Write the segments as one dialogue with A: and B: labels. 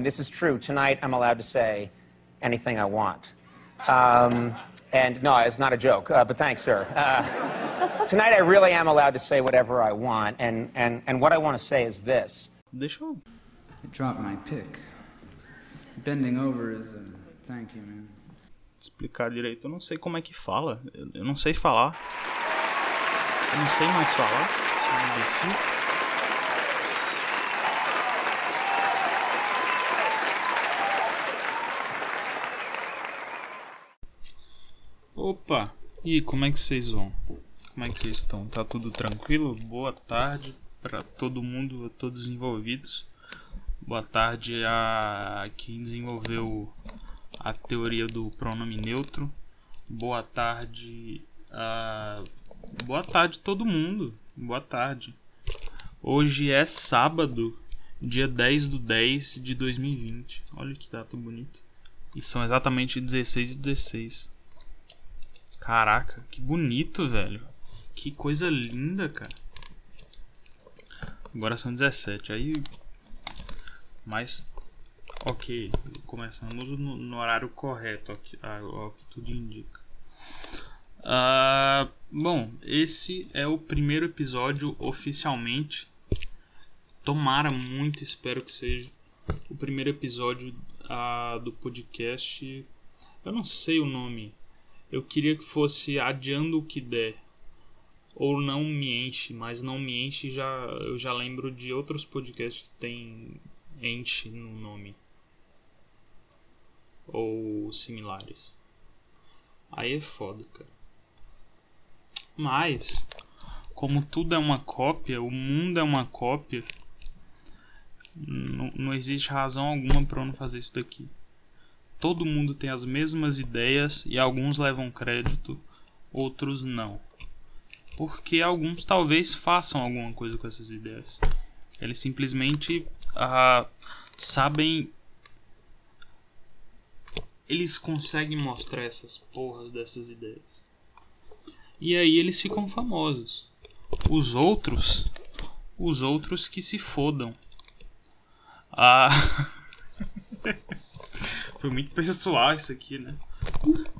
A: And this is true. Tonight, I'm allowed to say anything I want. Um, and no, it's not a joke, uh, but thanks, sir. Uh, tonight, I really am allowed to say whatever I want. And, and, and what I want to say is this.
B: Deixa eu.
C: I dropped my pick. Bending over is a thank you, man.
B: explicar direito. Eu não sei como é que fala. Eu, eu não sei falar. Eu não sei mais falar. Sou um imbecil. Opa! E como é que vocês vão? Como é que vocês estão? Tá tudo tranquilo? Boa tarde para todo mundo, a todos os envolvidos. Boa tarde a quem desenvolveu a teoria do pronome neutro. Boa tarde a. Boa tarde todo mundo. Boa tarde. Hoje é sábado, dia 10 do 10 de 2020. Olha que data bonita. E são exatamente 16 e 16. Caraca, que bonito, velho. Que coisa linda, cara. Agora são 17. Aí. Mas. Ok. Começamos no, no horário correto, aqui, ah, ao que tudo indica. Ah, bom, esse é o primeiro episódio oficialmente. Tomara muito, espero que seja o primeiro episódio ah, do podcast. Eu não sei o nome. Eu queria que fosse Adiando o que der. Ou Não Me Enche, mas Não Me Enche já, eu já lembro de outros podcasts que tem Enche no nome. Ou similares. Aí é foda, cara. Mas, como tudo é uma cópia, o mundo é uma cópia, não, não existe razão alguma para eu não fazer isso daqui todo mundo tem as mesmas ideias e alguns levam crédito, outros não. Porque alguns talvez façam alguma coisa com essas ideias. Eles simplesmente ah, sabem. Eles conseguem mostrar essas porras dessas ideias. E aí eles ficam famosos. Os outros. Os outros que se fodam. Ah. Foi muito pessoal isso aqui, né?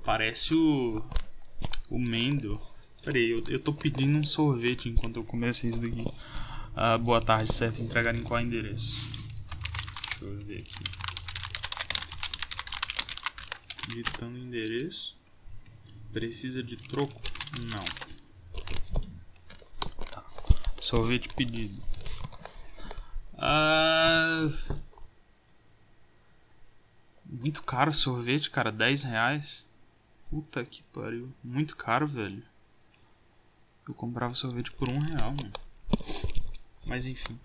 B: Parece o. O Mendo. Peraí, eu, eu tô pedindo um sorvete enquanto eu começo isso daqui. Ah, boa tarde, certo? Entregar em qual endereço? Deixa eu ver aqui. Digitando endereço. Precisa de troco? Não. Tá. Sorvete pedido. Ah. Muito caro sorvete, cara. 10 reais. Puta que pariu. Muito caro, velho. Eu comprava sorvete por um real, mano. Mas enfim.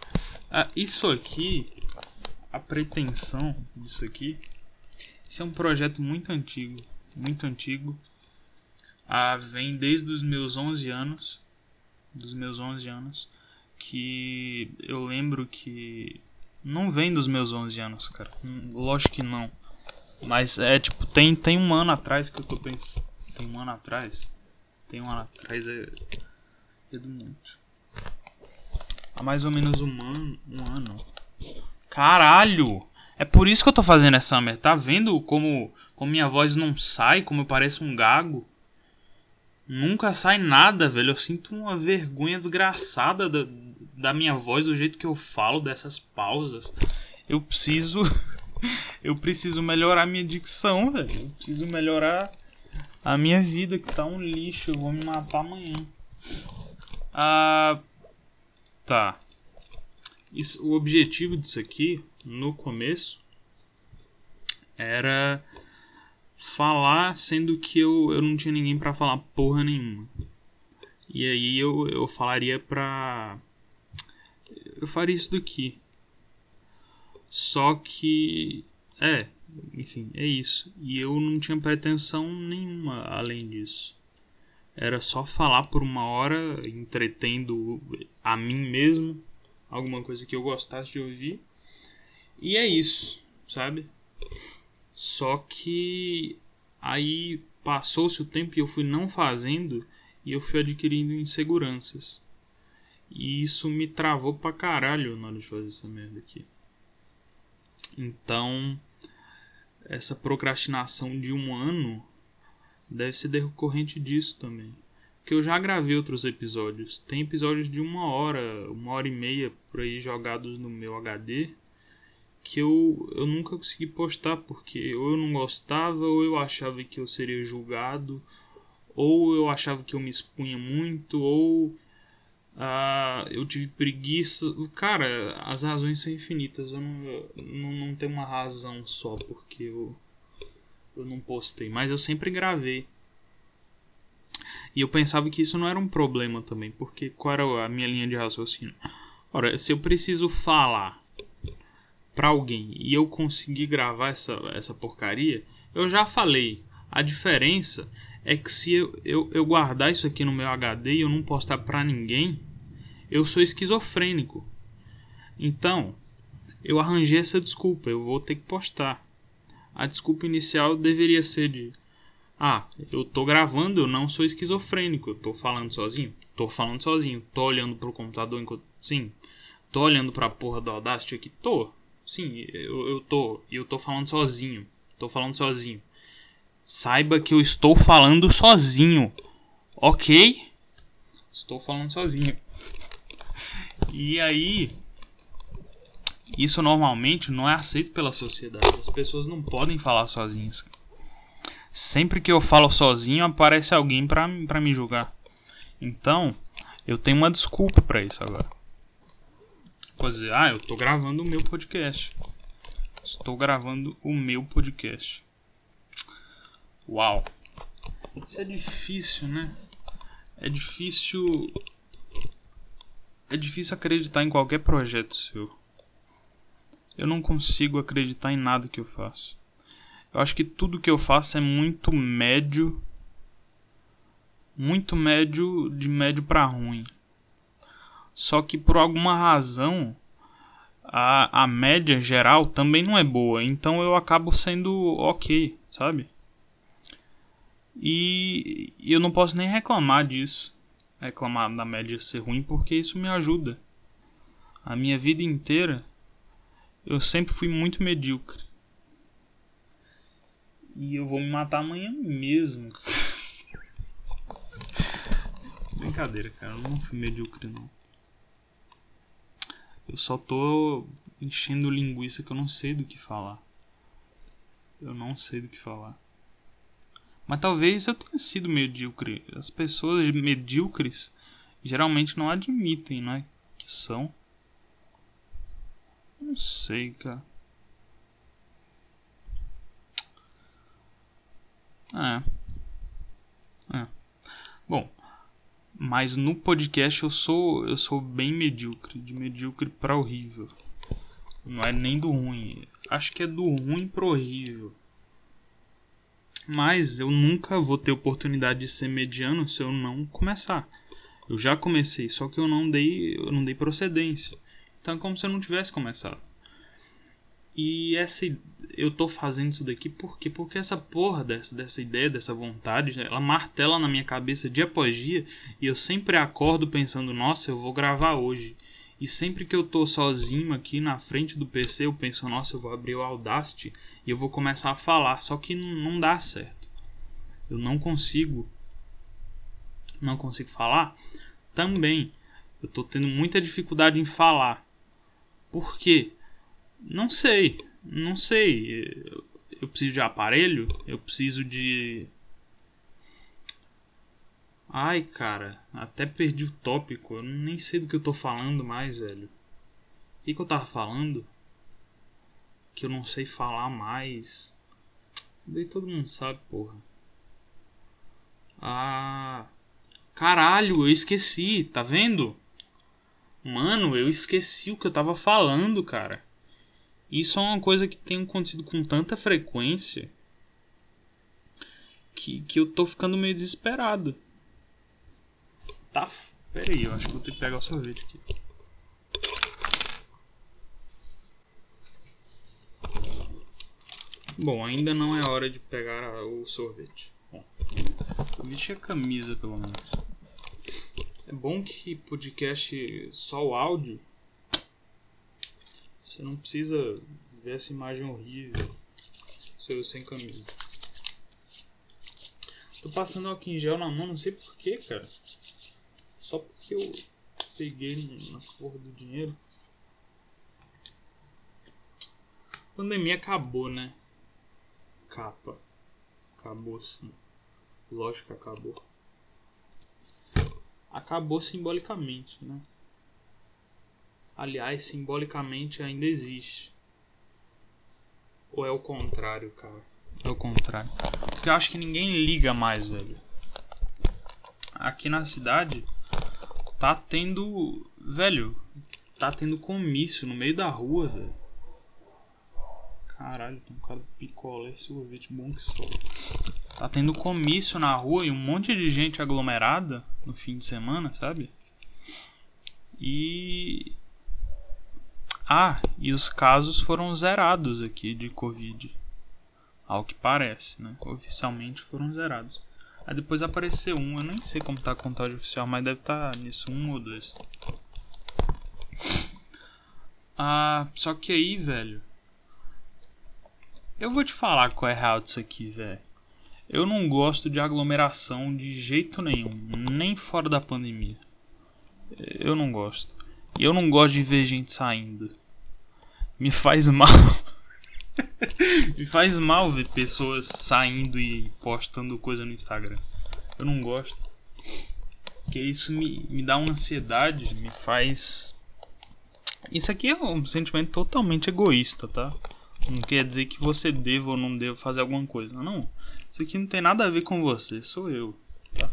B: Ah, isso aqui. A pretensão disso aqui. Isso é um projeto muito antigo. Muito antigo. Ah, vem desde os meus 11 anos. Dos meus 11 anos. Que eu lembro que. Não vem dos meus 11 anos, cara. Lógico que não. Mas é tipo, tem, tem um ano atrás que eu tô pensando. Tem um ano atrás? Tem um ano atrás é. É do monte. Há mais ou menos um ano. Um ano. Caralho! É por isso que eu tô fazendo essa merda. Tá vendo como, como minha voz não sai, como eu pareço um gago? Nunca sai nada, velho. Eu sinto uma vergonha desgraçada da, da minha voz, do jeito que eu falo, dessas pausas. Eu preciso. eu preciso melhorar minha dicção, velho. Eu preciso melhorar a minha vida, que tá um lixo. Eu vou me matar amanhã. Ah. Tá. Isso, o objetivo disso aqui, no começo, era falar, sendo que eu, eu não tinha ninguém para falar porra nenhuma. E aí eu, eu falaria pra. Eu faria isso daqui. Só que. É, enfim, é isso. E eu não tinha pretensão nenhuma além disso. Era só falar por uma hora, entretendo a mim mesmo, alguma coisa que eu gostasse de ouvir. E é isso, sabe? Só que aí passou-se o tempo e eu fui não fazendo e eu fui adquirindo inseguranças. E isso me travou pra caralho na hora de fazer essa merda aqui. Então, essa procrastinação de um ano deve ser decorrente disso também. Porque eu já gravei outros episódios. Tem episódios de uma hora, uma hora e meia por aí jogados no meu HD que eu, eu nunca consegui postar porque ou eu não gostava, ou eu achava que eu seria julgado, ou eu achava que eu me expunha muito, ou ah, eu tive preguiça. Cara, as razões são infinitas. Eu não, não, não tenho uma razão só porque eu, eu não postei, mas eu sempre gravei. E eu pensava que isso não era um problema também, porque qual era a minha linha de raciocínio? Ora, se eu preciso falar para alguém e eu conseguir gravar essa, essa porcaria, eu já falei. A diferença é que se eu, eu, eu guardar isso aqui no meu HD e eu não postar para ninguém, eu sou esquizofrênico. Então, eu arranjei essa desculpa, eu vou ter que postar. A desculpa inicial deveria ser de ah, eu tô gravando, eu não sou esquizofrênico, eu tô falando sozinho, tô falando sozinho, tô olhando pro computador enquanto sim, tô olhando pra porra do Audacity aqui, tô, Sim, eu, eu tô. Eu tô falando sozinho. Tô falando sozinho. Saiba que eu estou falando sozinho. Ok? Estou falando sozinho. E aí. Isso normalmente não é aceito pela sociedade. As pessoas não podem falar sozinhas. Sempre que eu falo sozinho, aparece alguém pra, me julgar. Então, eu tenho uma desculpa para isso agora pode dizer, ah, eu estou gravando o meu podcast. Estou gravando o meu podcast. Uau. Isso é difícil, né? É difícil. É difícil acreditar em qualquer projeto seu. Eu não consigo acreditar em nada que eu faço. Eu acho que tudo que eu faço é muito médio. Muito médio, de médio para ruim. Só que por alguma razão a, a média geral também não é boa. Então eu acabo sendo ok, sabe? E, eu não posso nem reclamar disso. Reclamar da média ser ruim porque isso me ajuda. A minha vida inteira eu sempre fui muito medíocre. E eu vou me matar amanhã mesmo. Brincadeira, cara. Eu não fui medíocre, não. Eu só tô enchendo linguiça que eu não sei do que falar. Eu não sei do que falar. Mas talvez eu tenha sido medíocre. As pessoas medíocres geralmente não admitem, não é? Que são. Não sei, cara. É. É. Bom, mas no podcast eu sou eu sou bem medíocre, de medíocre para horrível. Não é nem do ruim. Acho que é do ruim pro horrível. Mas eu nunca vou ter oportunidade de ser mediano se eu não começar. Eu já comecei, só que eu não dei, eu não dei procedência. Então é como se eu não tivesse começado. E essa eu tô fazendo isso daqui por quê? Porque essa porra dessa, dessa ideia, dessa vontade, ela martela na minha cabeça dia após dia e eu sempre acordo pensando, nossa, eu vou gravar hoje. E sempre que eu tô sozinho aqui na frente do PC, eu penso, nossa, eu vou abrir o Audacity e eu vou começar a falar, só que não dá certo. Eu não consigo não consigo falar também. Eu tô tendo muita dificuldade em falar. Por quê? Não sei, não sei. Eu preciso de aparelho, eu preciso de Ai, cara, até perdi o tópico. Eu nem sei do que eu tô falando mais, velho. O que, que eu tava falando? Que eu não sei falar mais. Daí todo mundo sabe, porra. Ah. Caralho, eu esqueci, tá vendo? Mano, eu esqueci o que eu tava falando, cara. Isso é uma coisa que tem acontecido com tanta frequência que, que eu tô ficando meio desesperado. Tá. Pera aí, eu acho que vou ter que pegar o sorvete aqui. Bom, ainda não é hora de pegar o sorvete. Bom, vesti a camisa pelo menos. É bom que podcast só o áudio. Você não precisa ver essa imagem horrível. Seu sem camisa. Tô passando álcool em gel na mão, não sei porquê, cara. Só porque eu peguei na porra do dinheiro. A pandemia acabou, né? Capa. Acabou sim. Lógico que acabou. Acabou simbolicamente, né? Aliás, simbolicamente ainda existe. Ou é o contrário, cara? É o contrário. Porque eu acho que ninguém liga mais, velho. Aqui na cidade, tá tendo. Velho, tá tendo comício no meio da rua, velho. Caralho, tem um cara de picolé, sorvete bom que só. Tá tendo comício na rua e um monte de gente aglomerada no fim de semana, sabe? E. Ah, e os casos foram zerados aqui de Covid. Ao que parece, né? Oficialmente foram zerados. Aí depois apareceu um, eu nem sei como tá a contagem oficial, mas deve estar tá nisso, um ou dois. Ah, só que aí, velho. Eu vou te falar qual é real disso aqui, velho. Eu não gosto de aglomeração de jeito nenhum, nem fora da pandemia. Eu não gosto. E eu não gosto de ver gente saindo. Me faz mal. Me faz mal ver pessoas saindo e postando coisa no Instagram. Eu não gosto. Porque isso me, me dá uma ansiedade, me faz. Isso aqui é um sentimento totalmente egoísta, tá? Não quer dizer que você deva ou não deva fazer alguma coisa. Não. Isso aqui não tem nada a ver com você, sou eu, tá?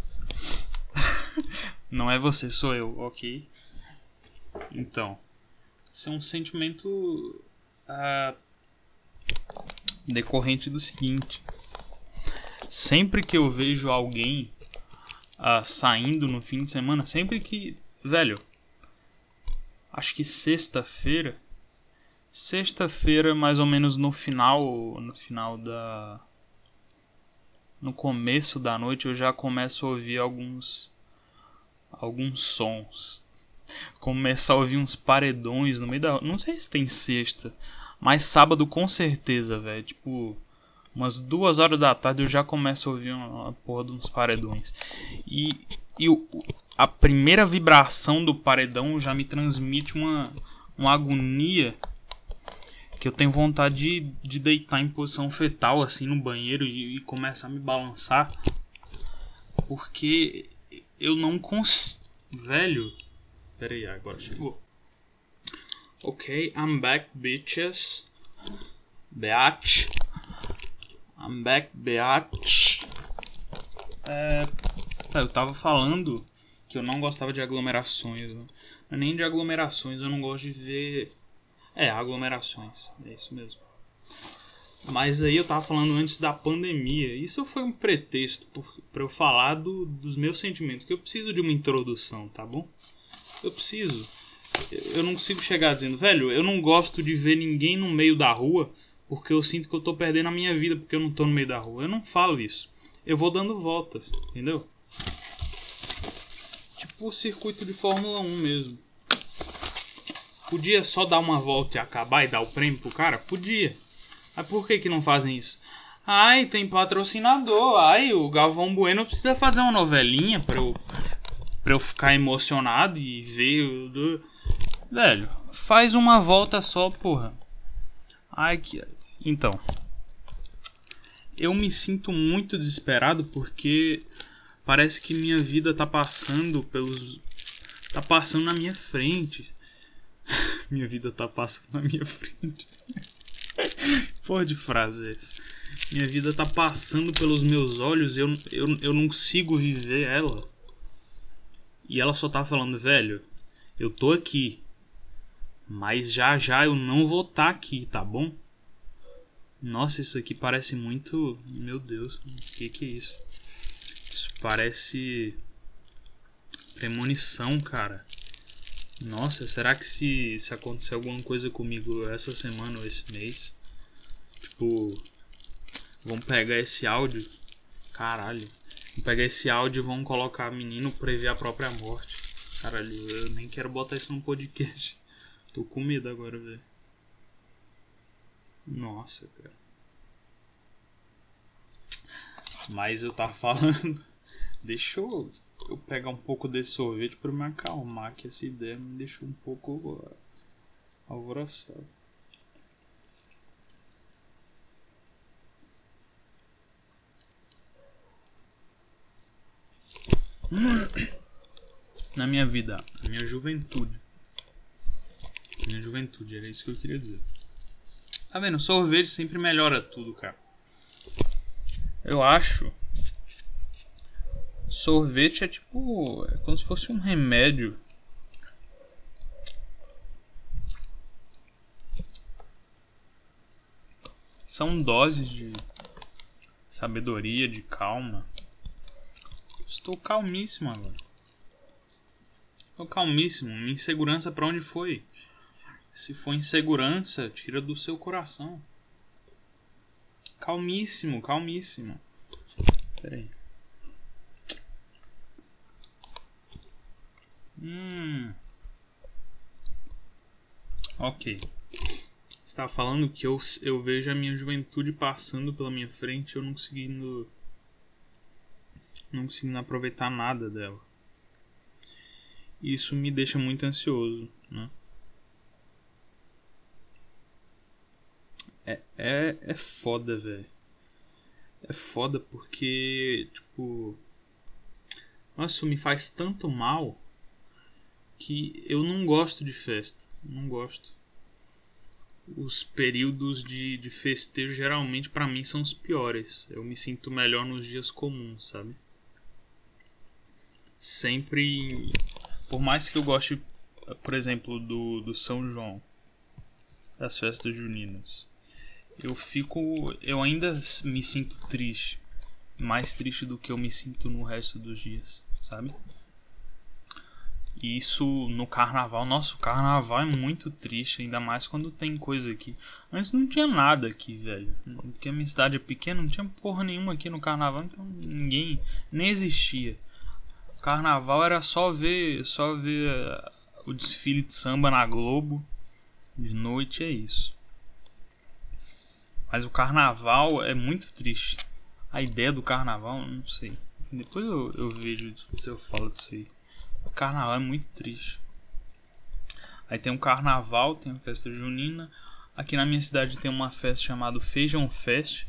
B: não é você, sou eu, ok? Então, isso é um sentimento. Uh, decorrente do seguinte: sempre que eu vejo alguém uh, saindo no fim de semana, sempre que, velho, acho que sexta-feira, sexta-feira mais ou menos no final, no final da no começo da noite eu já começo a ouvir alguns alguns sons. Começar a ouvir uns paredões no meio da. Não sei se tem sexta, mas sábado com certeza, velho. Tipo, umas duas horas da tarde eu já começo a ouvir uma porra de uns paredões. E, e o, a primeira vibração do paredão já me transmite uma, uma agonia que eu tenho vontade de, de deitar em posição fetal assim no banheiro e, e começar a me balançar. Porque eu não consigo. Velho. Pera aí, agora chegou. Okay, I'm back, bitches. Beach. I'm back, bitch. É, eu tava falando que eu não gostava de aglomerações. Né? Nem de aglomerações, eu não gosto de ver. É, aglomerações. É isso mesmo. Mas aí eu tava falando antes da pandemia. Isso foi um pretexto para eu falar do, dos meus sentimentos. Que eu preciso de uma introdução, tá bom? Eu preciso eu não consigo chegar dizendo, velho, eu não gosto de ver ninguém no meio da rua porque eu sinto que eu tô perdendo a minha vida porque eu não tô no meio da rua. Eu não falo isso. Eu vou dando voltas, entendeu? Tipo o circuito de Fórmula 1 mesmo. Podia só dar uma volta e acabar e dar o prêmio pro cara? Podia. Mas por que que não fazem isso? Ai, tem patrocinador. Ai, o Galvão Bueno precisa fazer uma novelinha pra eu, pra eu ficar emocionado e ver. Velho, faz uma volta só, porra. Ai, que. Então. Eu me sinto muito desesperado porque parece que minha vida tá passando pelos. Tá passando na minha frente. minha vida tá passando na minha frente. Porra de frase é? Minha vida tá passando pelos meus olhos eu, eu, eu não consigo viver ela. E ela só tá falando, velho, eu tô aqui. Mas já já eu não vou estar aqui, tá bom? Nossa, isso aqui parece muito. Meu Deus, o que, que é isso? Isso parece. Premonição, cara. Nossa, será que se, se acontecer alguma coisa comigo essa semana ou esse mês? Tipo. Vamos pegar esse áudio. Caralho. Vamos pegar esse áudio e vamos colocar menino prever a própria morte. Caralho, eu nem quero botar isso no podcast. Tô com medo agora, velho. Nossa, cara. Mas eu tava falando. Deixa eu, eu pegar um pouco desse sorvete pra me acalmar, que essa ideia me deixou um pouco alvoroçado. Na minha vida, na minha juventude. Minha juventude, era isso que eu queria dizer. Tá vendo? Sorvete sempre melhora tudo, cara. Eu acho. Sorvete é tipo. É como se fosse um remédio. São doses de sabedoria, de calma. Estou calmíssimo agora. Estou calmíssimo. Minha insegurança pra onde foi? Se for insegurança, tira do seu coração. Calmíssimo, calmíssimo. Pera aí. Hum. Ok. Tava falando que eu, eu vejo a minha juventude passando pela minha frente eu não conseguindo. Não conseguindo aproveitar nada dela. Isso me deixa muito ansioso, né? É, é, é foda, velho. É foda porque, tipo. Nossa, isso me faz tanto mal que eu não gosto de festa. Não gosto. Os períodos de, de festejo geralmente pra mim são os piores. Eu me sinto melhor nos dias comuns, sabe? Sempre. Por mais que eu goste, por exemplo, do, do São João, das festas juninas eu fico. Eu ainda me sinto triste. Mais triste do que eu me sinto no resto dos dias, sabe? E isso no carnaval. Nossa, o carnaval é muito triste, ainda mais quando tem coisa aqui. Antes não tinha nada aqui, velho. Porque a minha cidade é pequena, não tinha porra nenhuma aqui no carnaval, então ninguém. nem existia. Carnaval era só ver. só ver uh, o desfile de samba na Globo. De noite é isso. Mas o carnaval é muito triste. A ideia do carnaval, não sei. Depois eu, eu vejo se eu falo disso aí. O carnaval é muito triste. Aí tem o carnaval, tem a festa junina. Aqui na minha cidade tem uma festa chamada Feijão Fest.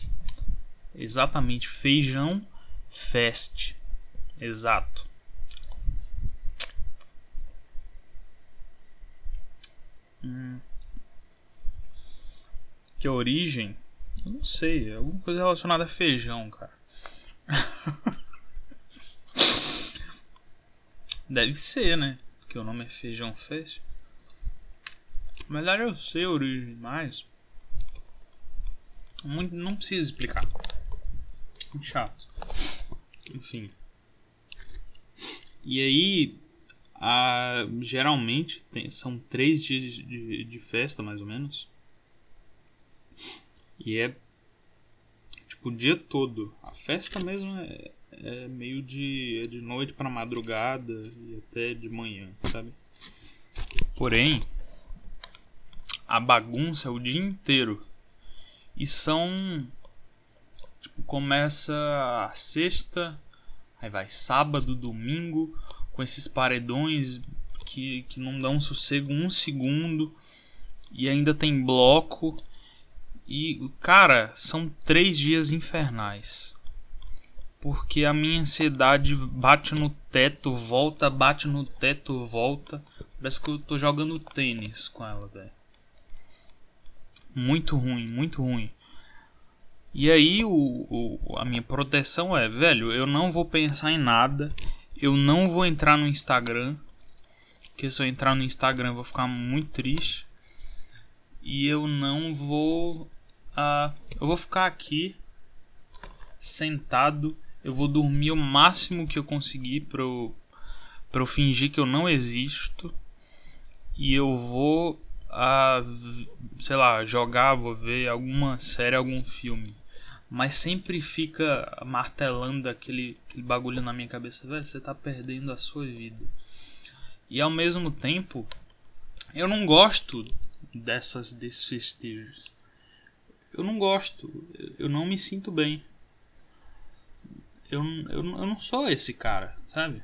B: Exatamente, Feijão Fest. Exato. Hum. Que origem não sei, é alguma coisa relacionada a feijão, cara. Deve ser, né? Porque o nome é Feijão Fest. Melhor eu sei a origem, mas. Muito, não precisa explicar. Chato. Enfim. E aí. A, geralmente tem, são três dias de, de festa, mais ou menos. E é tipo o dia todo. A festa mesmo é, é meio de, é de noite para madrugada e até de manhã, sabe? Porém, a bagunça o dia inteiro. E são. Tipo, começa a sexta, aí vai sábado, domingo, com esses paredões que, que não dão sossego um segundo. E ainda tem bloco. E, cara, são três dias infernais. Porque a minha ansiedade bate no teto, volta, bate no teto, volta. Parece que eu tô jogando tênis com ela, velho. Muito ruim, muito ruim. E aí o, o, a minha proteção é, velho, eu não vou pensar em nada. Eu não vou entrar no Instagram. Porque se eu entrar no Instagram eu vou ficar muito triste. E eu não vou. Uh, eu vou ficar aqui sentado. Eu vou dormir o máximo que eu conseguir pra eu, fingir que eu não existo. E eu vou a, sei lá, jogar, vou ver alguma série, algum filme. Mas sempre fica martelando aquele, aquele bagulho na minha cabeça, velho, você tá perdendo a sua vida. E ao mesmo tempo, eu não gosto dessas desses festejos. Eu não gosto, eu não me sinto bem. Eu, eu, eu não sou esse cara, sabe?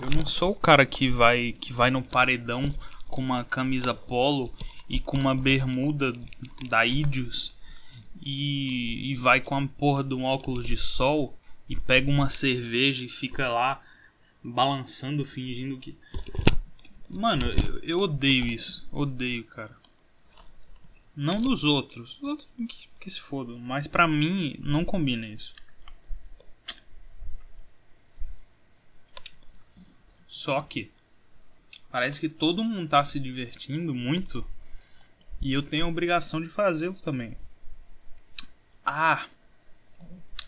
B: Eu não sou o cara que vai que vai no paredão com uma camisa polo e com uma bermuda da Idios e, e vai com a porra de um óculos de sol e pega uma cerveja e fica lá balançando, fingindo que. Mano, eu, eu odeio isso. Odeio, cara. Não dos outros. Os outros que, que se fodam. Mas pra mim, não combina isso. Só que Parece que todo mundo tá se divertindo muito. E eu tenho a obrigação de fazê-lo também. Ah!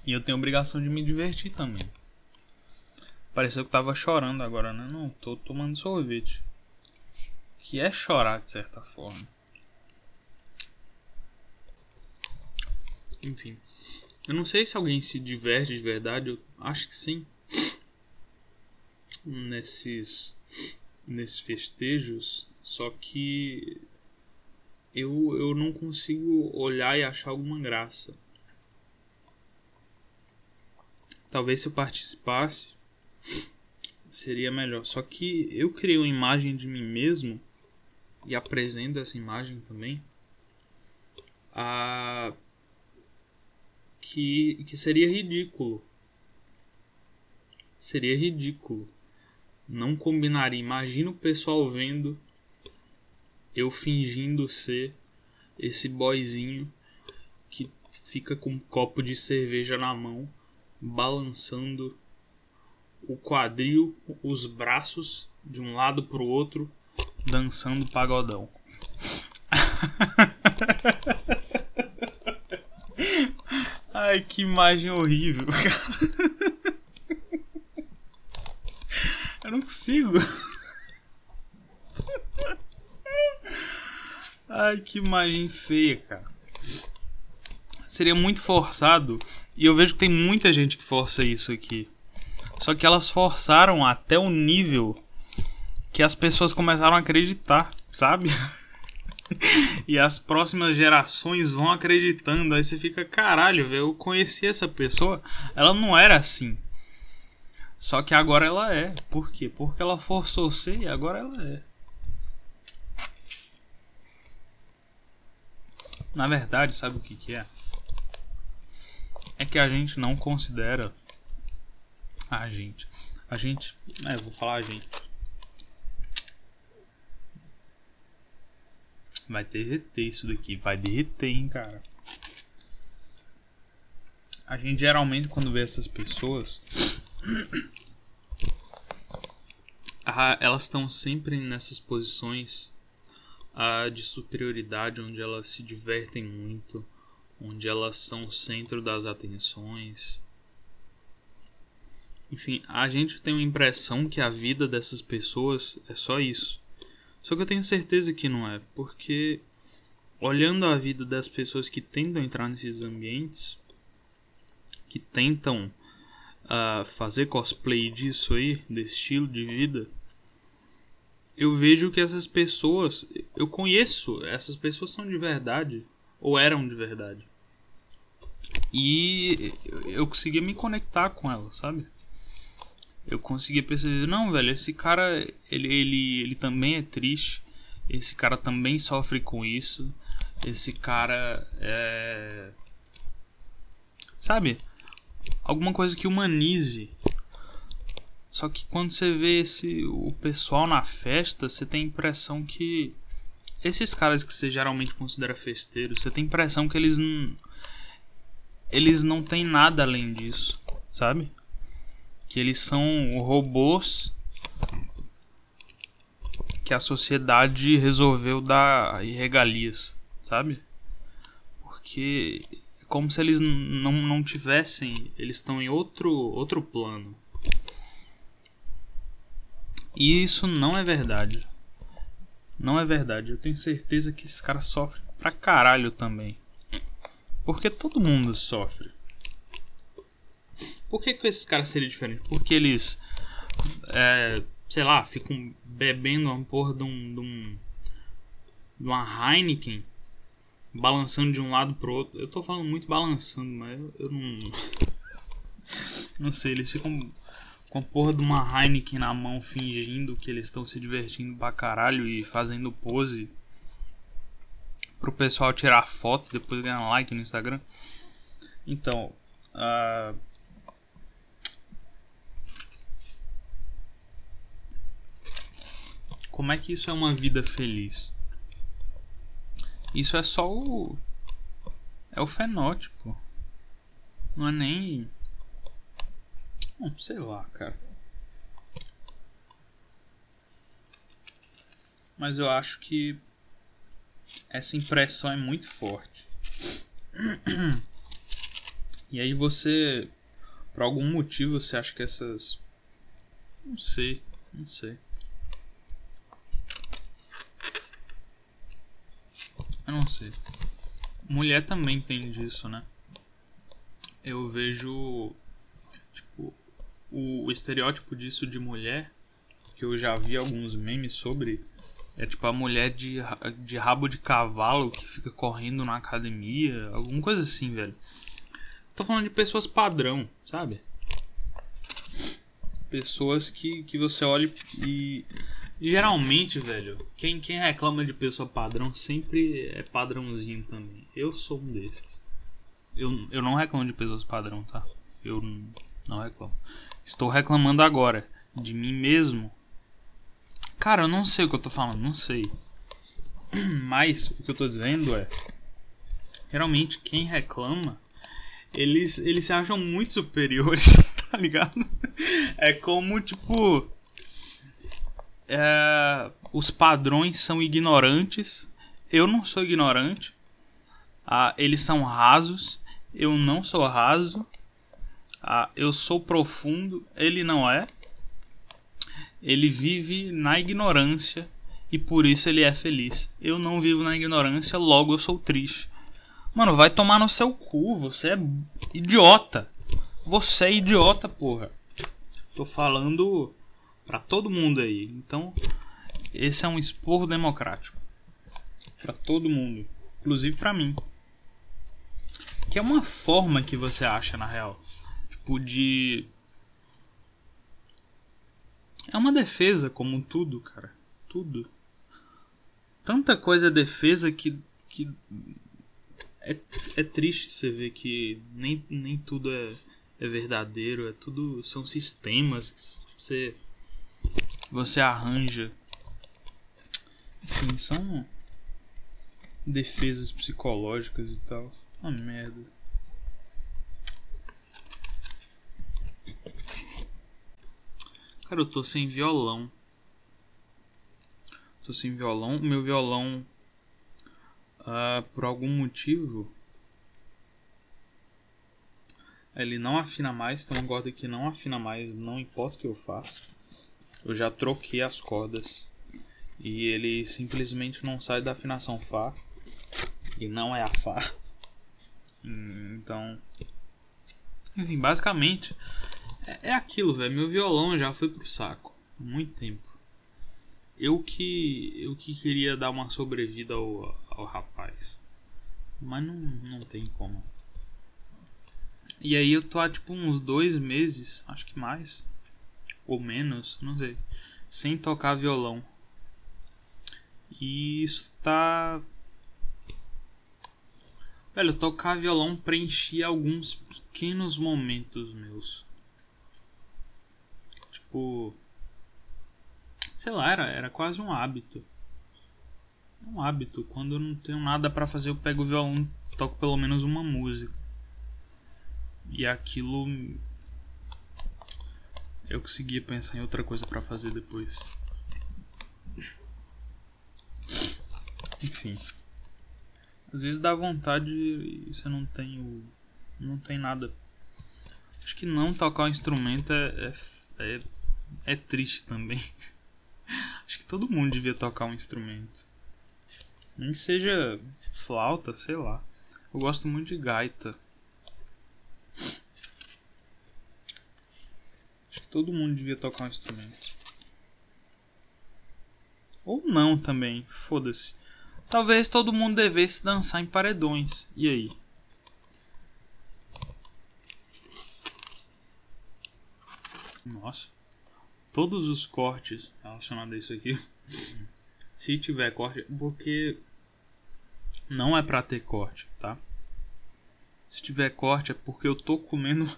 B: E eu tenho a obrigação de me divertir também. Pareceu que tava chorando agora, né? Não, tô tomando sorvete. Que é chorar de certa forma. Enfim. Eu não sei se alguém se diverte de verdade. Eu acho que sim. Nesses nesses festejos, só que eu, eu não consigo olhar e achar alguma graça. Talvez se eu participasse seria melhor. Só que eu criei uma imagem de mim mesmo e apresento essa imagem também a que, que seria ridículo. Seria ridículo não combinaria. Imagina o pessoal vendo eu fingindo ser esse boyzinho que fica com um copo de cerveja na mão, balançando o quadril, os braços de um lado pro outro, dançando pagodão. Ai, que imagem horrível, cara. Eu não consigo. Ai, que imagem feia, cara. Seria muito forçado. E eu vejo que tem muita gente que força isso aqui. Só que elas forçaram até o nível que as pessoas começaram a acreditar, sabe? e as próximas gerações vão acreditando. Aí você fica, caralho, velho, eu conheci essa pessoa. Ela não era assim. Só que agora ela é. Por quê? Porque ela forçou ser e agora ela é. Na verdade, sabe o que, que é? É que a gente não considera a gente. A gente. É, vou falar a gente. Vai derreter isso daqui. Vai derreter, hein, cara. A gente geralmente, quando vê essas pessoas, ah, elas estão sempre nessas posições ah, de superioridade onde elas se divertem muito, onde elas são o centro das atenções. Enfim, a gente tem a impressão que a vida dessas pessoas é só isso. Só que eu tenho certeza que não é, porque olhando a vida das pessoas que tentam entrar nesses ambientes, que tentam uh, fazer cosplay disso aí, desse estilo de vida, eu vejo que essas pessoas, eu conheço, essas pessoas são de verdade, ou eram de verdade. E eu conseguia me conectar com elas, sabe? Eu conseguia perceber, não, velho, esse cara, ele, ele, ele também é triste, esse cara também sofre com isso, esse cara é. Sabe? Alguma coisa que humanize só que quando você vê esse o pessoal na festa, você tem a impressão que esses caras que você geralmente considera festeiros, você tem a impressão que eles não eles não têm nada além disso, sabe? Que eles são robôs que a sociedade resolveu dar regalias, sabe? Porque é como se eles não, não tivessem, eles estão em outro outro plano. E isso não é verdade. Não é verdade. Eu tenho certeza que esses caras sofrem pra caralho também. Porque todo mundo sofre. Por que, que esses caras seriam diferentes? Porque eles. É, sei lá, ficam bebendo uma porra de um. De, um, de uma Heineken. Balançando de um lado pro outro. Eu tô falando muito balançando, mas eu, eu não. Não sei, eles ficam com a porra de uma Heineken na mão, fingindo que eles estão se divertindo pra caralho e fazendo pose pro pessoal tirar foto, depois ganhar like no Instagram. Então, uh... como é que isso é uma vida feliz? Isso é só o. É o fenótipo. Não é nem Hum, sei lá, cara. Mas eu acho que essa impressão é muito forte. E aí você, por algum motivo, você acha que essas. Não sei, não sei. Eu não sei. Mulher também tem disso, né? Eu vejo o, o estereótipo disso de mulher, que eu já vi alguns memes sobre, é tipo a mulher de, de rabo de cavalo que fica correndo na academia, alguma coisa assim, velho. Tô falando de pessoas padrão, sabe? Pessoas que, que você olha e. Geralmente, velho, quem, quem reclama de pessoa padrão sempre é padrãozinho também. Eu sou um desses. Eu, eu não reclamo de pessoas padrão, tá? Eu não reclamo. Estou reclamando agora de mim mesmo. Cara, eu não sei o que eu tô falando, não sei. Mas o que eu tô dizendo é. Geralmente quem reclama, eles, eles se acham muito superiores, tá ligado? É como tipo. É, os padrões são ignorantes. Eu não sou ignorante. Ah, eles são rasos. Eu não sou raso. Ah, eu sou profundo, ele não é. Ele vive na ignorância e por isso ele é feliz. Eu não vivo na ignorância, logo eu sou triste. Mano, vai tomar no seu cu, você é idiota. Você é idiota, porra. Tô falando pra todo mundo aí. Então, esse é um esporro democrático. Pra todo mundo, inclusive pra mim. Que é uma forma que você acha na real tipo de. É uma defesa, como tudo, cara. Tudo. Tanta coisa é defesa que. que é, é triste você ver que nem, nem tudo é, é verdadeiro. É tudo. São sistemas que você. Você arranja. Enfim, são defesas psicológicas e tal. Uma merda. Cara, eu tô sem violão. Tô sem violão. O meu violão, uh, por algum motivo, ele não afina mais. Tem uma corda que não afina mais, não importa o que eu faça. Eu já troquei as cordas e ele simplesmente não sai da afinação Fá e não é a Fá. Então, enfim, basicamente é, é aquilo, velho. Meu violão já foi pro saco. Há muito tempo. Eu que eu que queria dar uma sobrevida ao, ao rapaz. Mas não, não tem como. E aí eu tô há tipo uns dois meses, acho que mais. Ou menos, não sei. Sem tocar violão. E isso tá. Velho, tocar violão preenchia alguns pequenos momentos meus. Tipo. Sei lá, era, era quase um hábito. Um hábito. Quando eu não tenho nada para fazer, eu pego o violão e toco pelo menos uma música. E aquilo. Eu conseguia pensar em outra coisa para fazer depois. Enfim. Às vezes dá vontade e você não tem o. Não tem nada. Acho que não tocar o instrumento é, é, é, é triste também. Acho que todo mundo devia tocar um instrumento. Nem que seja flauta, sei lá. Eu gosto muito de gaita. Todo mundo devia tocar um instrumento. Ou não também, foda-se. Talvez todo mundo devesse dançar em paredões. E aí? Nossa. Todos os cortes relacionados a isso aqui. Se tiver corte, porque não é pra ter corte, tá? Se tiver corte é porque eu tô comendo.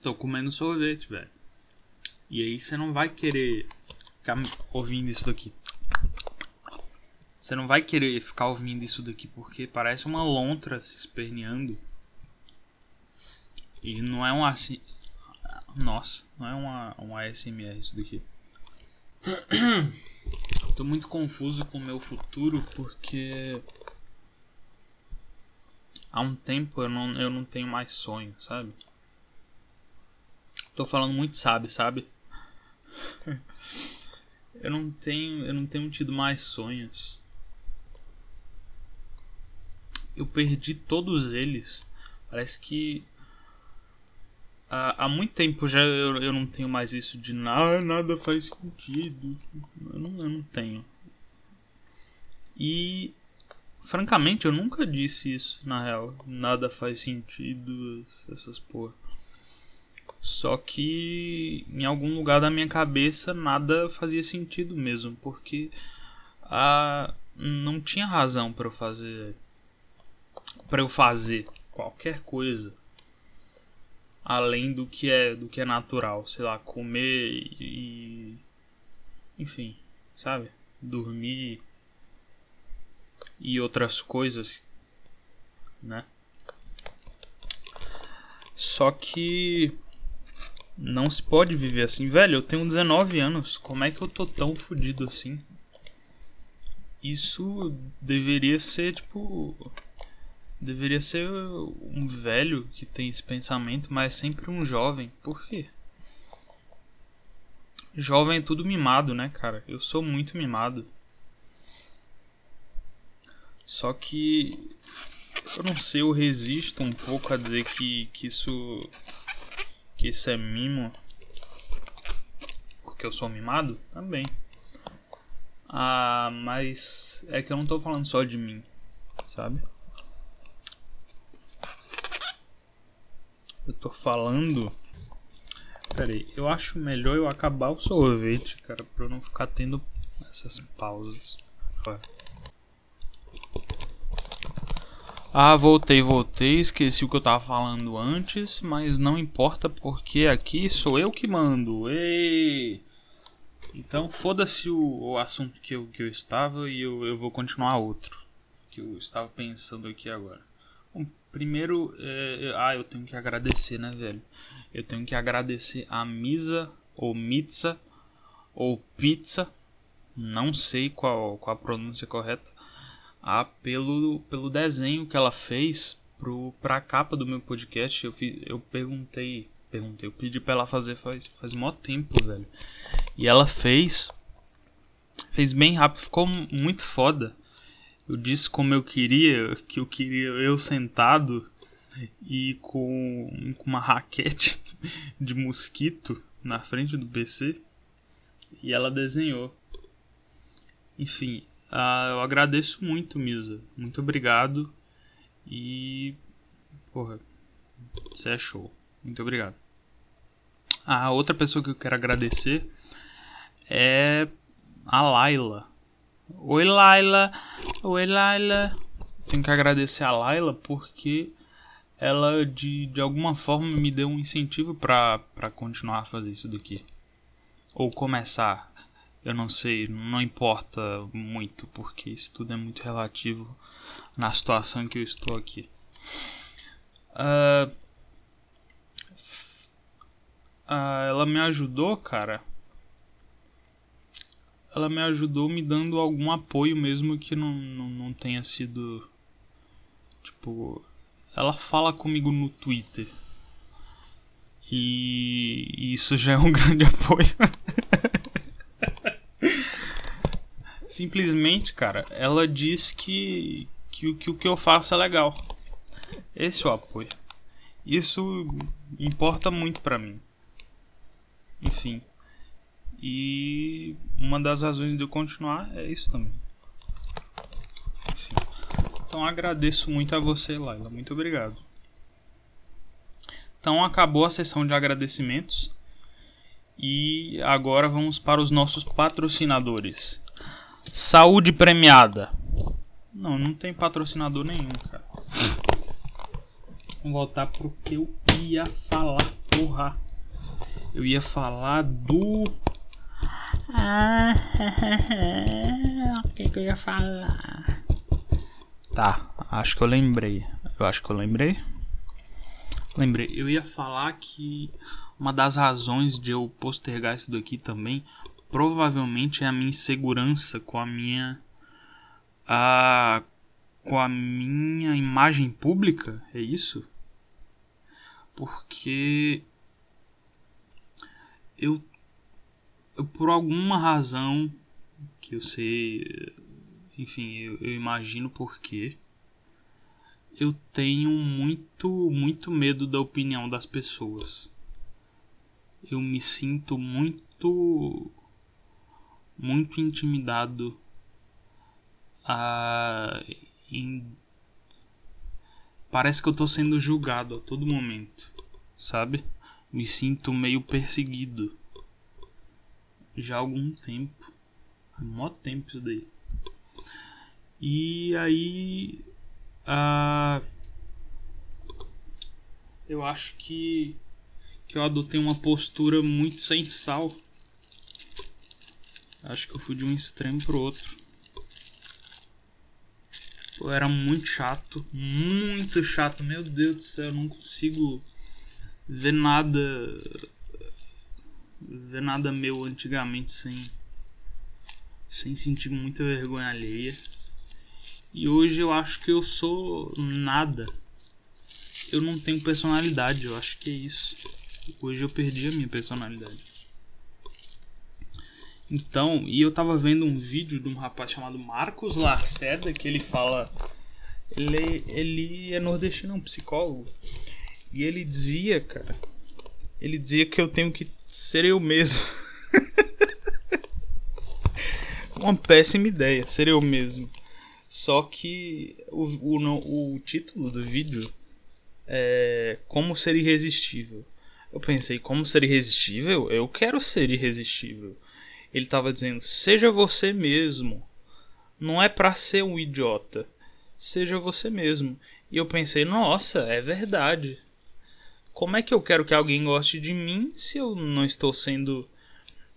B: Tô comendo sorvete, velho. E aí você não vai querer ficar ouvindo isso daqui. Você não vai querer ficar ouvindo isso daqui porque parece uma lontra se esperneando. E não é um assim. Nossa, não é uma, um ASMR isso daqui. Tô muito confuso com o meu futuro porque há um tempo eu não, eu não tenho mais sonho, sabe? Tô falando muito sabe, sabe? eu não tenho, eu não tenho tido mais sonhos. Eu perdi todos eles. Parece que há, há muito tempo já eu, eu não tenho mais isso de nada, nada faz sentido. Eu não, eu não tenho. E francamente eu nunca disse isso, na real. Nada faz sentido, essas porra. Só que em algum lugar da minha cabeça nada fazia sentido mesmo, porque a não tinha razão para eu fazer para eu fazer qualquer coisa além do que é do que é natural, sei lá, comer e enfim, sabe? Dormir e outras coisas, né? Só que não se pode viver assim, velho. Eu tenho 19 anos, como é que eu tô tão fodido assim? Isso deveria ser tipo Deveria ser um velho que tem esse pensamento, mas sempre um jovem. Por quê? Jovem é tudo mimado, né, cara? Eu sou muito mimado. Só que eu não sei, eu resisto um pouco a dizer que, que isso que isso é mimo. Porque eu sou mimado também. Ah, mas é que eu não tô falando só de mim, sabe? eu tô falando. Pera aí, eu acho melhor eu acabar o sorvete, cara, pra eu não ficar tendo essas pausas. Ué. Ah, voltei, voltei, esqueci o que eu tava falando antes, mas não importa porque aqui sou eu que mando. Ei! Então foda-se o, o, assunto que eu, que eu estava e eu, eu vou continuar outro. Que eu estava pensando aqui agora. Primeiro, é, ah, eu tenho que agradecer, né, velho? Eu tenho que agradecer a Misa, ou Mitza, ou Pizza, não sei qual, qual a pronúncia correta, pelo, pelo desenho que ela fez pro, pra capa do meu podcast. Eu, fiz, eu perguntei, perguntei, eu pedi pra ela fazer faz, faz mó tempo, velho. E ela fez, fez bem rápido, ficou muito foda eu disse como eu queria, que eu queria eu sentado e com, com uma raquete de mosquito na frente do PC. E ela desenhou. Enfim, uh, eu agradeço muito, Misa. Muito obrigado. E. Porra, você é show. Muito obrigado. A outra pessoa que eu quero agradecer é a Laila. Oi, Laila. Oi, Laila. Tenho que agradecer a Laila porque ela de, de alguma forma me deu um incentivo para continuar a fazer isso daqui. Ou começar. Eu não sei, não importa muito, porque isso tudo é muito relativo na situação em que eu estou aqui. Uh, uh, ela me ajudou, cara. Ela me ajudou me dando algum apoio, mesmo que não, não, não tenha sido. Tipo, ela fala comigo no Twitter. E isso já é um grande apoio. Simplesmente, cara, ela diz que, que, que o que eu faço é legal. Esse é o apoio. Isso importa muito para mim. Enfim. E uma das razões de eu continuar é isso também. Então agradeço muito a você, Laila. Muito obrigado. Então acabou a sessão de agradecimentos. E agora vamos para os nossos patrocinadores. Saúde premiada. Não, não tem patrocinador nenhum, cara. Vamos voltar pro que eu ia falar, porra. Eu ia falar do. Ah, o que, que eu ia falar? Tá, acho que eu lembrei. Eu acho que eu lembrei. Lembrei, eu ia falar que uma das razões de eu postergar isso daqui também provavelmente é a minha insegurança com a minha a com a minha imagem pública, é isso? Porque eu, eu por alguma razão que eu sei enfim, eu, eu imagino porque eu tenho muito, muito medo da opinião das pessoas. Eu me sinto muito, muito intimidado a, em, parece que eu tô sendo julgado a todo momento, sabe? Me sinto meio perseguido já há algum tempo. Há mó tempo isso daí. E aí. Eu acho que, que eu adotei uma postura muito sem sal. Acho que eu fui de um extremo pro outro. Eu era muito chato, muito chato, meu Deus do céu, eu não consigo ver nada ver nada meu antigamente sem sem sentir muita vergonha alheia. E hoje eu acho que eu sou nada. Eu não tenho personalidade, eu acho que é isso. Hoje eu perdi a minha personalidade. Então, e eu tava vendo um vídeo de um rapaz chamado Marcos Lacerda que ele fala. Ele, ele é nordestino, é um psicólogo. E ele dizia, cara. Ele dizia que eu tenho que ser eu mesmo. Uma péssima ideia, ser eu mesmo. Só que o, o, o título do vídeo é Como Ser Irresistível. Eu pensei, como ser irresistível? Eu quero ser irresistível. Ele estava dizendo, seja você mesmo. Não é para ser um idiota. Seja você mesmo. E eu pensei, nossa, é verdade. Como é que eu quero que alguém goste de mim se eu não estou sendo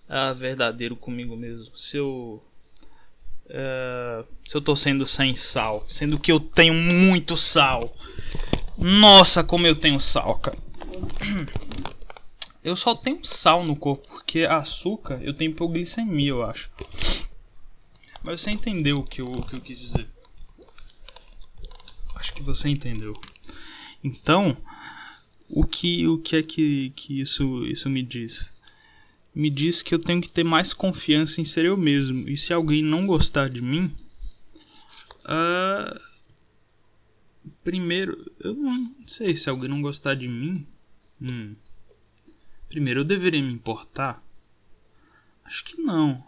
B: ah, verdadeiro comigo mesmo? Se eu Uh, se eu tô sendo sem sal, sendo que eu tenho muito sal. Nossa, como eu tenho sal, cara. Eu só tenho sal no corpo, porque açúcar eu tenho hipoglicemia, eu acho. Mas você entendeu o que eu, o que eu quis dizer. Acho que você entendeu. Então, o que, o que é que, que isso, isso me diz? me diz que eu tenho que ter mais confiança em ser eu mesmo. E se alguém não gostar de mim, uh, primeiro, eu não sei se alguém não gostar de mim. Hum, primeiro, eu deveria me importar. Acho que não.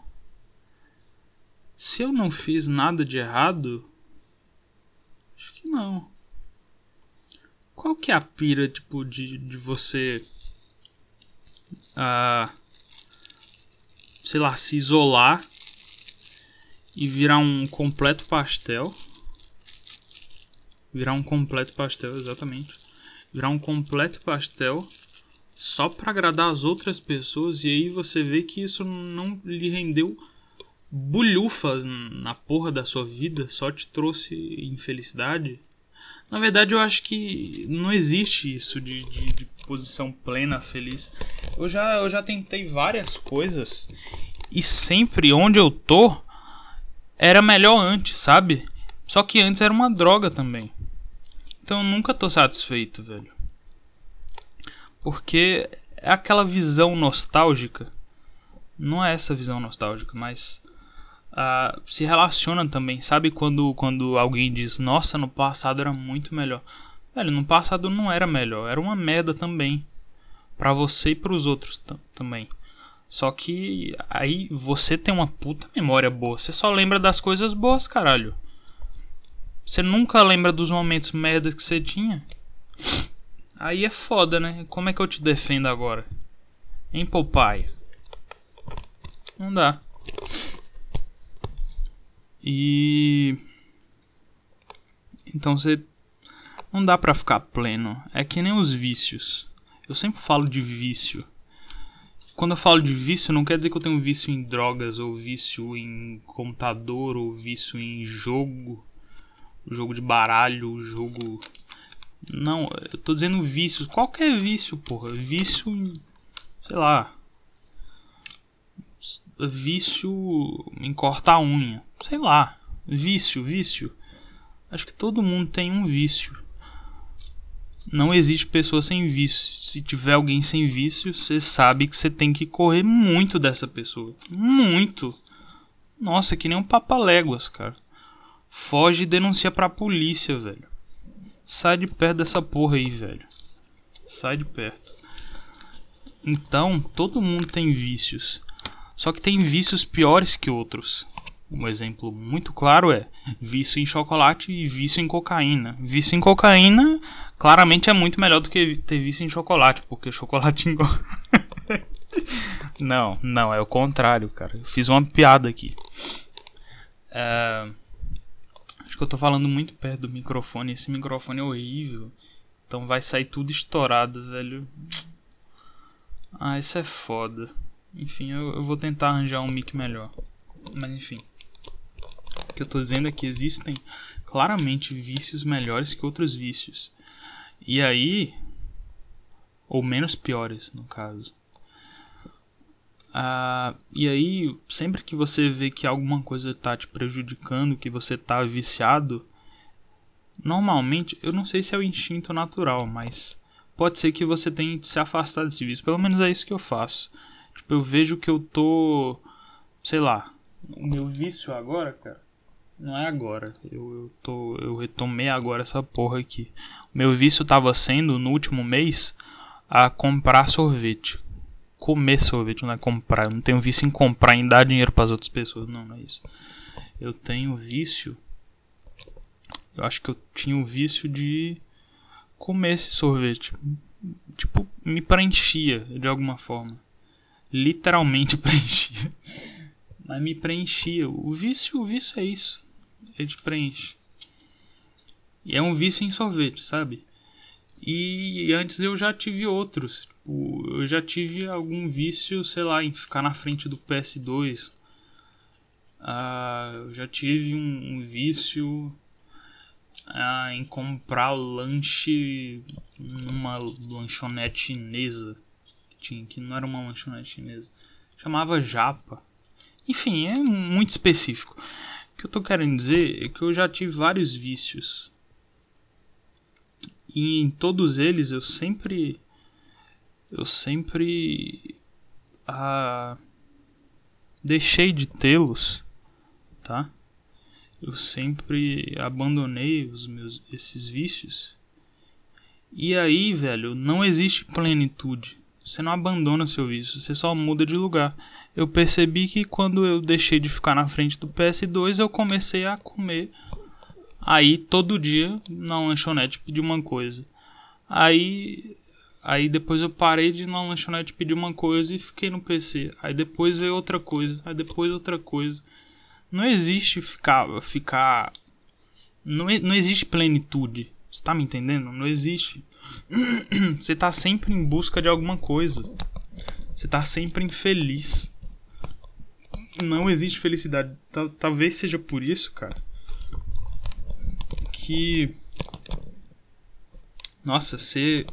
B: Se eu não fiz nada de errado, acho que não. Qual que é a pira, tipo, de, de você. Ah, sei lá, se isolar e virar um completo pastel. Virar um completo pastel, exatamente. Virar um completo pastel só para agradar as outras pessoas e aí você vê que isso não lhe rendeu bulhufas na porra da sua vida, só te trouxe infelicidade. Na verdade, eu acho que não existe isso de, de, de posição plena, feliz. Eu já, eu já tentei várias coisas e sempre onde eu tô era melhor antes, sabe? Só que antes era uma droga também. Então eu nunca tô satisfeito, velho. Porque é aquela visão nostálgica. Não é essa visão nostálgica, mas uh, se relaciona também. Sabe quando, quando alguém diz: Nossa, no passado era muito melhor. Velho, no passado não era melhor, era uma merda também. Pra você e pros outros também. Só que aí você tem uma puta memória boa. Você só lembra das coisas boas, caralho. Você nunca lembra dos momentos merda que você tinha. Aí é foda, né? Como é que eu te defendo agora? Hein, Popeye? Não dá. E. Então você. Não dá pra ficar pleno. É que nem os vícios. Eu sempre falo de vício. Quando eu falo de vício, não quer dizer que eu tenho vício em drogas, ou vício em computador, ou vício em jogo. Jogo de baralho, jogo não, eu tô dizendo vícios. Qualquer vício, porra. Vício. Sei lá. Vício em cortar unha. Sei lá. Vício, vício. Acho que todo mundo tem um vício. Não existe pessoa sem vício. Se tiver alguém sem vício, você sabe que você tem que correr muito dessa pessoa. Muito. Nossa, que nem um papaléguas, cara. Foge e denuncia pra polícia, velho. Sai de perto dessa porra aí, velho. Sai de perto. Então, todo mundo tem vícios. Só que tem vícios piores que outros. Um exemplo muito claro é vício em chocolate e vício em cocaína. Vício em cocaína claramente é muito melhor do que ter vício em chocolate, porque chocolate engorda. não, não, é o contrário, cara. Eu fiz uma piada aqui. É que eu tô falando muito perto do microfone. Esse microfone é horrível. Então vai sair tudo estourado, velho. Ah, isso é foda. Enfim, eu, eu vou tentar arranjar um mic melhor. Mas enfim. O que eu tô dizendo é que existem claramente vícios melhores que outros vícios. E aí. Ou menos piores, no caso. Ah, e aí, sempre que você vê que alguma coisa está te prejudicando, que você está viciado, normalmente, eu não sei se é o instinto natural, mas pode ser que você tenha que se afastar desse vício. Pelo menos é isso que eu faço. Tipo, eu vejo que eu tô, sei lá, o meu vício agora, cara, não é agora. Eu, eu tô, eu retomei agora essa porra aqui. O meu vício tava sendo no último mês a comprar sorvete comer sorvete, não é comprar. Eu não tenho vício em comprar, em dar dinheiro para as outras pessoas. Não, não é isso. Eu tenho vício. Eu acho que eu tinha o vício de comer esse sorvete. Tipo, me preenchia de alguma forma. Literalmente preenchia. Mas me preenchia. O vício, o vício é isso. Ele te preenche. E é um vício em sorvete, sabe? E antes eu já tive outros. Tipo, eu já tive algum vício, sei lá, em ficar na frente do PS2. Ah, eu já tive um, um vício ah, em comprar lanche numa lanchonete chinesa. Que, tinha, que não era uma lanchonete chinesa. Chamava Japa. Enfim, é muito específico. O que eu tô querendo dizer é que eu já tive vários vícios e em todos eles eu sempre eu sempre ah, deixei de tê-los, tá? Eu sempre abandonei os meus esses vícios. E aí, velho, não existe plenitude. Você não abandona seu vício, você só muda de lugar. Eu percebi que quando eu deixei de ficar na frente do PS2, eu comecei a comer aí todo dia na lanchonete pedir uma coisa. Aí aí depois eu parei de ir na lanchonete pedir uma coisa e fiquei no PC. Aí depois veio outra coisa, aí depois outra coisa. Não existe ficar ficar não, não existe plenitude. Você tá me entendendo? Não existe. Você tá sempre em busca de alguma coisa. Você tá sempre infeliz. Não existe felicidade. Talvez seja por isso, cara. Que. Nossa, você.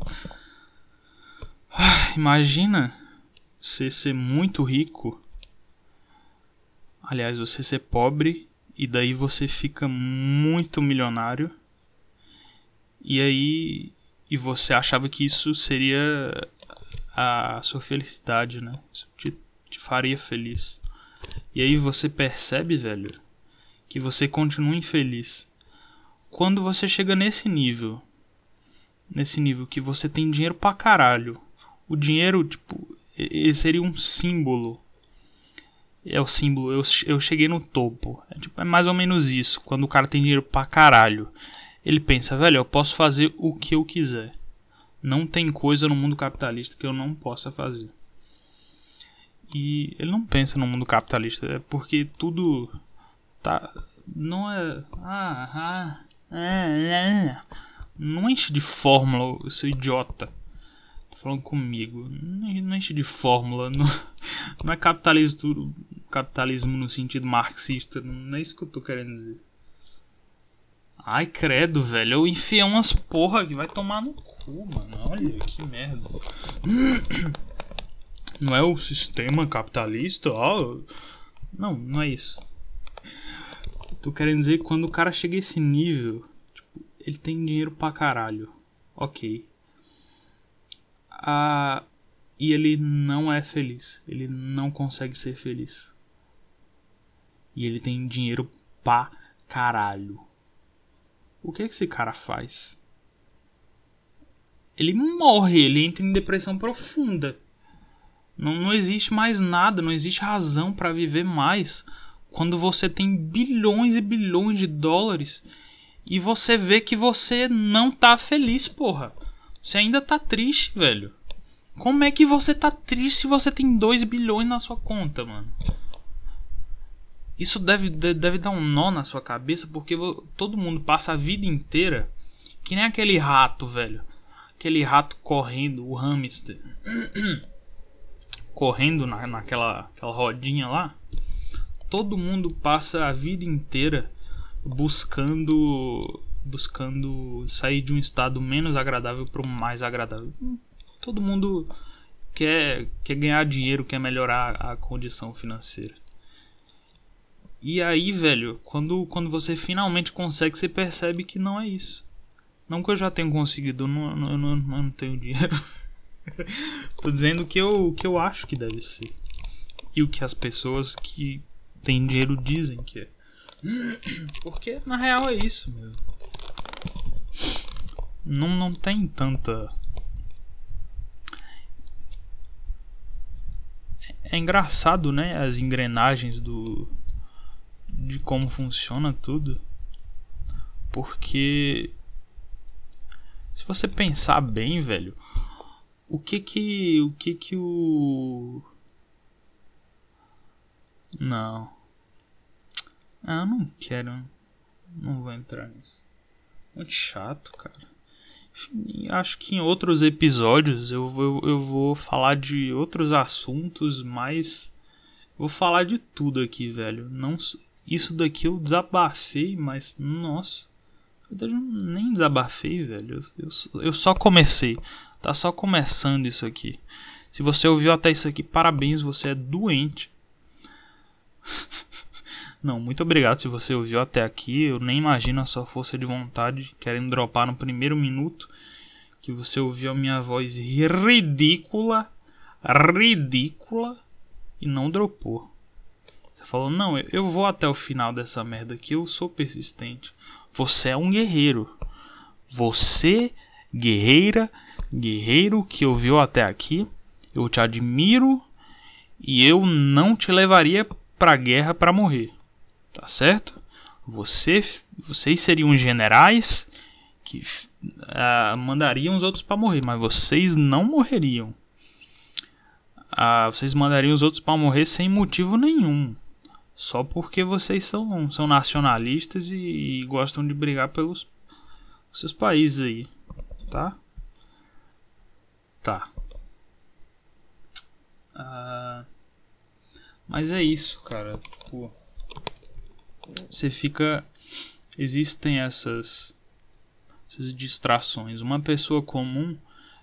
B: Ah, imagina você ser muito rico. Aliás, você ser pobre e daí você fica muito milionário. E aí e você achava que isso seria a sua felicidade, né? Isso te, te faria feliz. E aí você percebe, velho, que você continua infeliz. Quando você chega nesse nível, nesse nível que você tem dinheiro pra caralho, o dinheiro, tipo, ele seria um símbolo. É o símbolo, eu, eu cheguei no topo. É, tipo, é mais ou menos isso, quando o cara tem dinheiro pra caralho. Ele pensa, velho, eu posso fazer o que eu quiser. Não tem coisa no mundo capitalista que eu não possa fazer. E ele não pensa no mundo capitalista, é porque tudo tá não é ah, ah, é, é. não enche de fórmula, seu idiota. Falando comigo. Não enche de fórmula, não, não é capitalismo, capitalismo no sentido marxista, não é isso que eu tô querendo dizer. Ai, credo, velho. Eu enfiei umas porra que vai tomar no cu, mano. Olha que merda. Não é o sistema capitalista? Oh. Não, não é isso. Tô querendo dizer que quando o cara chega a esse nível, tipo, ele tem dinheiro pra caralho. Ok. Ah, e ele não é feliz. Ele não consegue ser feliz. E ele tem dinheiro pra caralho. O que, que esse cara faz? Ele morre, ele entra em depressão profunda. Não, não existe mais nada, não existe razão para viver mais quando você tem bilhões e bilhões de dólares e você vê que você não tá feliz, porra. Você ainda tá triste, velho. Como é que você tá triste se você tem 2 bilhões na sua conta, mano? Isso deve, deve dar um nó na sua cabeça, porque todo mundo passa a vida inteira que nem aquele rato, velho. Aquele rato correndo, o hamster. correndo na, naquela aquela rodinha lá. Todo mundo passa a vida inteira buscando buscando sair de um estado menos agradável para um mais agradável. Todo mundo quer, quer ganhar dinheiro, quer melhorar a condição financeira. E aí, velho, quando, quando você finalmente consegue, você percebe que não é isso. Não que eu já tenha conseguido, eu não, não, não, não tenho dinheiro. Tô dizendo que eu, que eu acho que deve ser. E o que as pessoas que têm dinheiro dizem que é. Porque na real é isso, meu. Não, não tem tanta. É engraçado, né? As engrenagens do, de como funciona tudo. Porque se você pensar bem, velho, o que que o que que o Não. Ah, eu não quero. Não vou entrar nisso. Muito chato, cara. Enfim, acho que em outros episódios eu, eu, eu vou falar de outros assuntos, mas vou falar de tudo aqui, velho. Não isso daqui eu desabafei, mas nossa. Eu nem desabafei, velho. Eu, eu, eu só comecei. Tá só começando isso aqui. Se você ouviu até isso aqui, parabéns, você é doente. Não, muito obrigado se você ouviu até aqui. Eu nem imagino a sua força de vontade querendo dropar no primeiro minuto que você ouviu a minha voz ridícula, ridícula e não dropou falou: Não, eu vou até o final dessa merda aqui, eu sou persistente. Você é um guerreiro. Você, guerreira, guerreiro que ouviu até aqui, Eu te admiro e eu não te levaria pra guerra pra morrer. Tá certo? Você, vocês seriam generais que uh, mandariam os outros para morrer, mas vocês não morreriam. Uh, vocês mandariam os outros para morrer sem motivo nenhum. Só porque vocês são, são nacionalistas e, e gostam de brigar pelos seus países aí. Tá? Tá. Uh, mas é isso, cara. Pô. Você fica. Existem essas, essas distrações. Uma pessoa comum,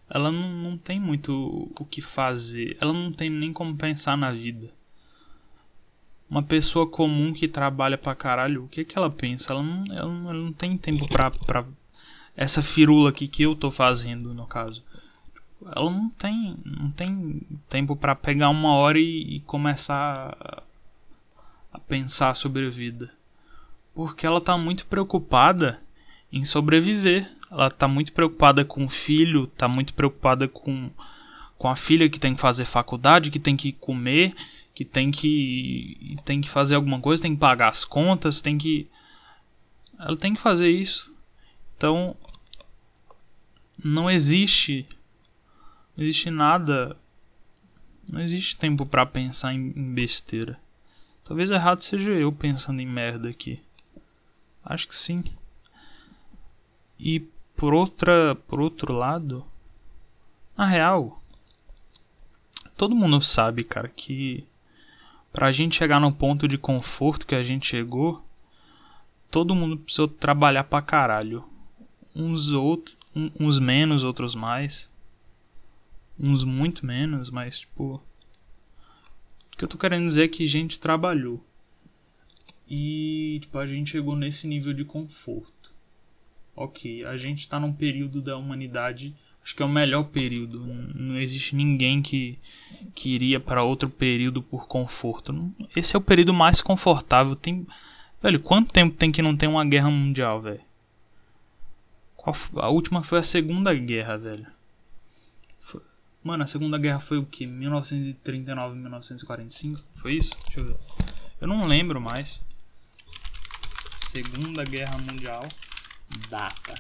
B: ela não, não tem muito o que fazer. Ela não tem nem como pensar na vida. Uma pessoa comum que trabalha pra caralho, o que que ela pensa? Ela não, ela não, ela não tem tempo pra, pra essa firula aqui que eu tô fazendo, no caso. Ela não tem, não tem tempo para pegar uma hora e, e começar a, a pensar sobre a vida. Porque ela tá muito preocupada em sobreviver. Ela tá muito preocupada com o filho, tá muito preocupada com, com a filha que tem que fazer faculdade, que tem que comer, que tem que tem que fazer alguma coisa, tem que pagar as contas, tem que ela tem que fazer isso. Então não existe não existe nada não existe tempo para pensar em, em besteira. Talvez errado seja eu pensando em merda aqui. Acho que sim. E por outra, por outro lado, na real, todo mundo sabe, cara, que Pra gente chegar no ponto de conforto que a gente chegou, todo mundo precisou trabalhar pra caralho. Uns outros, uns menos, outros mais. Uns muito menos, mas tipo, o que eu tô querendo dizer é que gente trabalhou. E tipo, a gente chegou nesse nível de conforto. OK, a gente tá num período da humanidade acho que é o melhor período. Não existe ninguém que, que iria para outro período por conforto. Esse é o período mais confortável. Tem, velho, quanto tempo tem que não tem uma guerra mundial, velho? A última foi a Segunda Guerra, velho. Foi, mano, a Segunda Guerra foi o que? 1939, 1945? Foi isso? Deixa eu ver. Eu não lembro mais. Segunda Guerra Mundial. Data.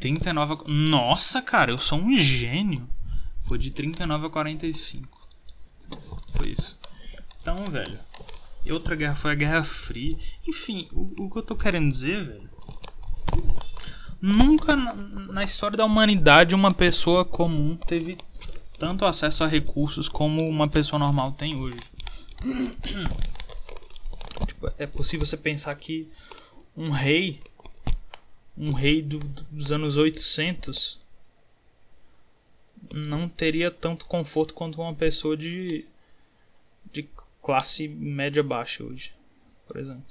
B: 39 a... Nossa, cara, eu sou um gênio. Foi de 39 a 45. Foi isso. Então, velho. E outra guerra foi a Guerra Fria. Enfim, o, o que eu tô querendo dizer, velho. Nunca na, na história da humanidade uma pessoa comum teve tanto acesso a recursos como uma pessoa normal tem hoje. É possível você pensar que um rei um rei do, dos anos 800 não teria tanto conforto quanto uma pessoa de, de classe média baixa hoje, por exemplo.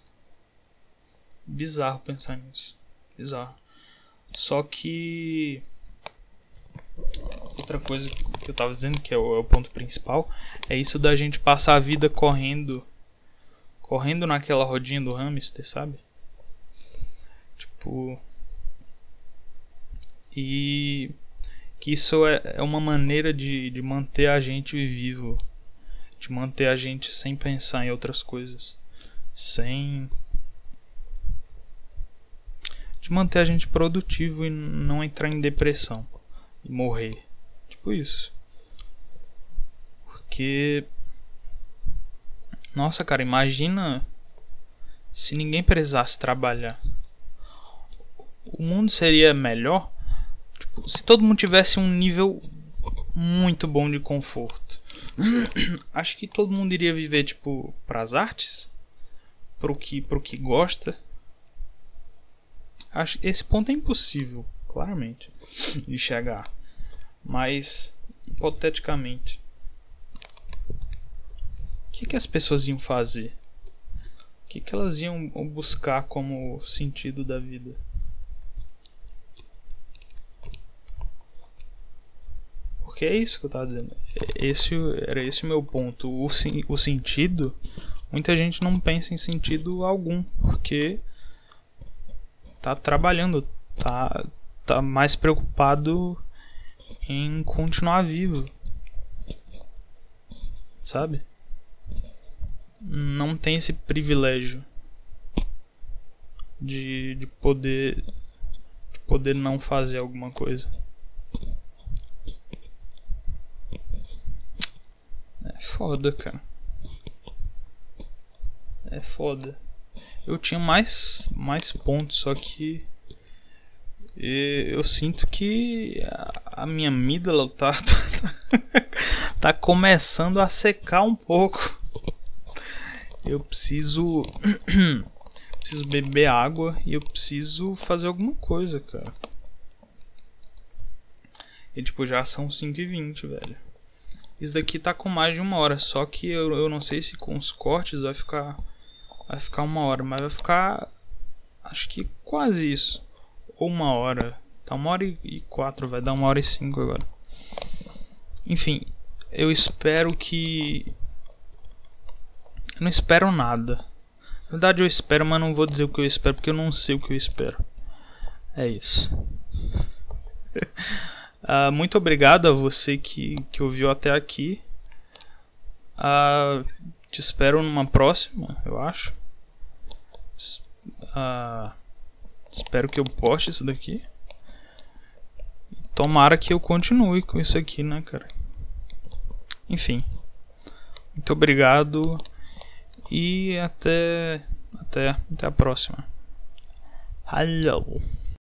B: Bizarro pensar nisso. Bizarro. Só que. Outra coisa que eu tava dizendo, que é o, é o ponto principal, é isso da gente passar a vida correndo. Correndo naquela rodinha do hamster, sabe? Tipo e que isso é, é uma maneira de, de manter a gente vivo, de manter a gente sem pensar em outras coisas, sem. de manter a gente produtivo e não entrar em depressão e morrer. Tipo isso. Porque. Nossa, cara, imagina se ninguém precisasse trabalhar. O mundo seria melhor se todo mundo tivesse um nível muito bom de conforto, acho que todo mundo iria viver tipo pras artes, pro que pro que gosta. Acho esse ponto é impossível, claramente, de chegar. Mas hipoteticamente, que, que as pessoas iam fazer? O que, que elas iam buscar como sentido da vida? Porque é isso que eu tava dizendo. Esse, era esse o meu ponto. O, o sentido. Muita gente não pensa em sentido algum. Porque tá trabalhando. Tá, tá mais preocupado em continuar vivo. Sabe? Não tem esse privilégio de, de poder de poder não fazer alguma coisa. É foda, cara. É foda. Eu tinha mais mais pontos, só que eu sinto que a minha amígdala tá, tá, tá começando a secar um pouco. Eu preciso preciso beber água e eu preciso fazer alguma coisa, cara. E tipo, já são 5 e 20 velho. Isso daqui tá com mais de uma hora, só que eu, eu não sei se com os cortes vai ficar vai ficar uma hora, mas vai ficar acho que quase isso ou uma hora. Tá uma hora e quatro, vai dar uma hora e cinco agora. Enfim, eu espero que. Eu não espero nada. Na verdade, eu espero, mas não vou dizer o que eu espero porque eu não sei o que eu espero. É isso. uh, muito obrigado a você que, que ouviu até aqui. Uh, te espero numa próxima, eu acho. Uh, Espero que eu poste isso daqui. Tomara que eu continue com isso aqui, né, cara? Enfim. Muito obrigado e até até até a próxima. Hello.